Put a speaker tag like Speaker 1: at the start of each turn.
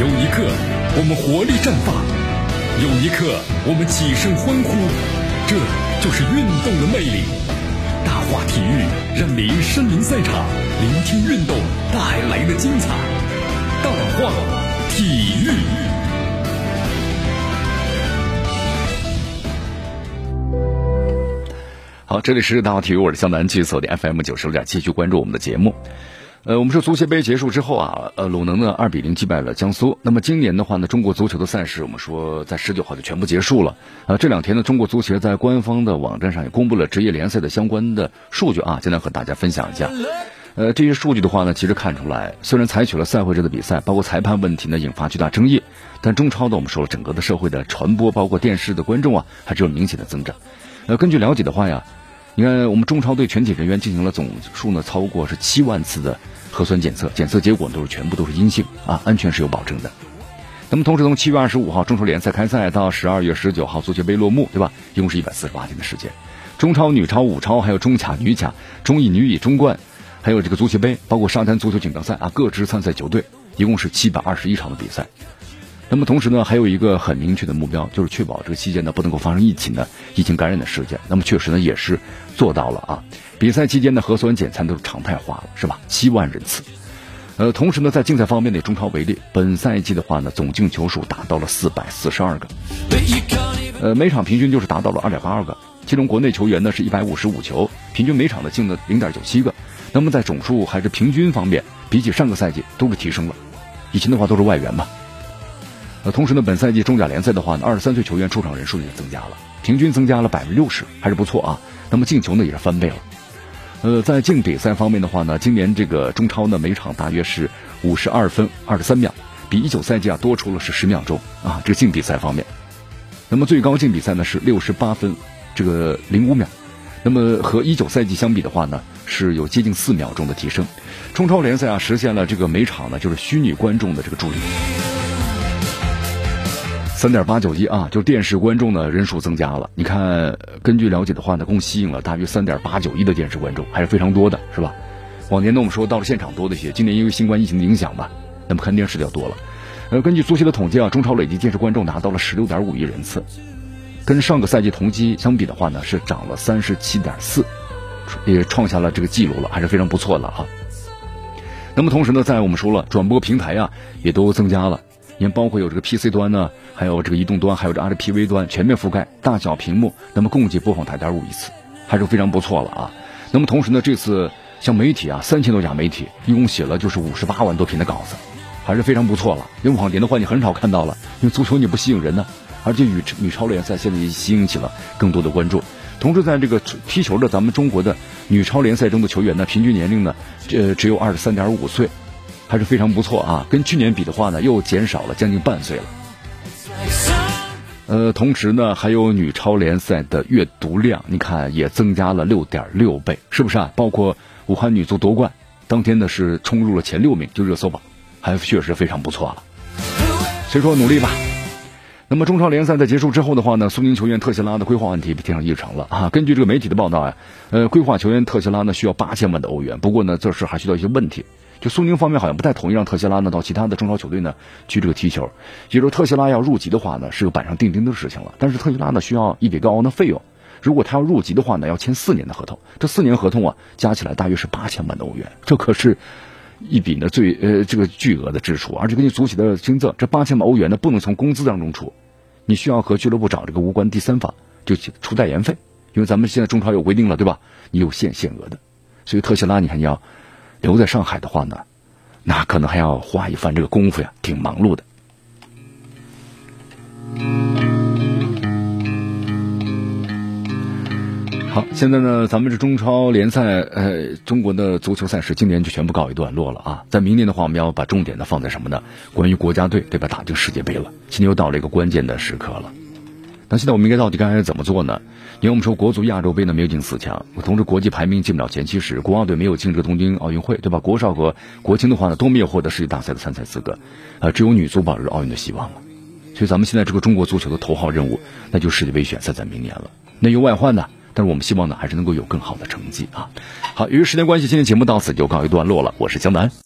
Speaker 1: 有一刻我们活力绽放，有一刻我们起身欢呼，这就是运动的魅力。大话体育让您身临赛场，聆听运动带来的精彩。大话体育。
Speaker 2: 好，这里是大话体育，我是江南，继续锁定 FM 九十六点，继续关注我们的节目。呃，我们说足协杯结束之后啊，呃，鲁能呢二比零击败了江苏。那么今年的话呢，中国足球的赛事，我们说在十九号就全部结束了。呃，这两天呢，中国足协在官方的网站上也公布了职业联赛的相关的数据啊，今天和大家分享一下。呃，这些数据的话呢，其实看出来，虽然采取了赛会制的比赛，包括裁判问题呢引发巨大争议，但中超呢我们说了，整个的社会的传播，包括电视的观众啊，还是有明显的增长。呃，根据了解的话呀。你看，我们中超队全体人员进行了总数呢，超过是七万次的核酸检测，检测结果都是全部都是阴性啊，安全是有保证的。那么同时从七月二十五号中超联赛开赛到十二月十九号足协杯落幕，对吧？一共是一百四十八天的时间。中超、女超、五超，还有中甲、女甲、中乙、女乙、中冠，还有这个足协杯，包括沙滩足球锦标赛啊，各支参赛球队，一共是七百二十一场的比赛。那么同时呢，还有一个很明确的目标，就是确保这个期间呢不能够发生疫情的疫情感染的事件。那么确实呢也是做到了啊。比赛期间的核酸检测都是常态化了，是吧？七万人次。呃，同时呢，在竞赛方面的中超为例，本赛季的话呢，总进球数达到了四百四十二个，呃，每场平均就是达到了二点八二个。其中国内球员呢是一百五十五球，平均每场的进了零点九七个。那么在总数还是平均方面，比起上个赛季都是提升了。以前的话都是外援嘛。呃，同时呢，本赛季中甲联赛的话呢，二十三岁球员出场人数也增加了，平均增加了百分之六十，还是不错啊。那么进球呢也是翻倍了。呃，在净比赛方面的话呢，今年这个中超呢每场大约是五十二分二十三秒，比一九赛季啊多出了是十秒钟啊。这个净比赛方面，那么最高净比赛呢是六十八分这个零五秒，那么和一九赛季相比的话呢是有接近四秒钟的提升。中超联赛啊实现了这个每场呢就是虚拟观众的这个助力。三点八九亿啊，就电视观众的人数增加了。你看，根据了解的话呢，共吸引了大约三点八九亿的电视观众，还是非常多的，是吧？往年呢，我们说到了现场多的些，今年因为新冠疫情的影响吧，那么看电视的要多了。呃，根据足协的统计啊，中超累计电视观众达到了十六点五亿人次，跟上个赛季同期相比的话呢，是涨了三十七点四，也创下了这个记录了，还是非常不错的哈。那么同时呢，在我们说了转播平台啊，也都增加了。你看，包括有这个 PC 端呢，还有这个移动端，还有这 RPV 端，全面覆盖，大小屏幕，那么共计播放台点五亿次，还是非常不错了啊。那么同时呢，这次像媒体啊，三千多家媒体，一共写了就是五十八万多篇的稿子，还是非常不错了。因为往年的话，你很少看到了，因为足球你不吸引人呢，而且女女超联赛现在也吸引起了更多的关注。同时，在这个踢球的咱们中国的女超联赛中的球员呢，平均年龄呢，这只有二十三点五岁。还是非常不错啊，跟去年比的话呢，又减少了将近半岁了。呃，同时呢，还有女超联赛的阅读量，你看也增加了六点六倍，是不是啊？包括武汉女足夺冠当天呢，是冲入了前六名，就热搜榜，还确实非常不错了。所以说努力吧。那么中超联赛在结束之后的话呢，苏宁球员特谢拉的规划问题被提上议程了啊。根据这个媒体的报道啊，呃，规划球员特谢拉呢需要八千万的欧元，不过呢，这事还需要一些问题。就苏宁方面好像不太同意让特谢拉呢到其他的中超球队呢去这个踢球，也就是特谢拉要入籍的话呢是个板上钉钉的事情了。但是特谢拉呢需要一笔高昂的费用，如果他要入籍的话呢要签四年的合同，这四年合同啊加起来大约是八千万的欧元，这可是一笔呢最呃这个巨额的支出，而且根据足协的新策，这八千万欧元呢不能从工资当中出，你需要和俱乐部找这个无关第三方就出代言费，因为咱们现在中超有规定了对吧？你有限限额的，所以特谢拉你看你要。留在上海的话呢，那可能还要花一番这个功夫呀，挺忙碌的。好，现在呢，咱们这中超联赛，呃，中国的足球赛事今年就全部告一段落了啊。在明年的话，我们要把重点呢放在什么呢？关于国家队，对吧？打进世界杯了，今年又到了一个关键的时刻了。那现在我们应该到底该怎么做呢？因为我们说国足亚洲杯呢没有进四强，同时国际排名进不了前七十，国奥队没有进这个东京奥运会，对吧？国少和国青的话呢都没有获得世界大赛的参赛资格，呃，只有女足保持奥运的希望了。所以咱们现在这个中国足球的头号任务，那就世界杯选赛在明年了。内忧外患呢，但是我们希望呢还是能够有更好的成绩啊。好，由于时间关系，今天节目到此就告一段落了。我是江南。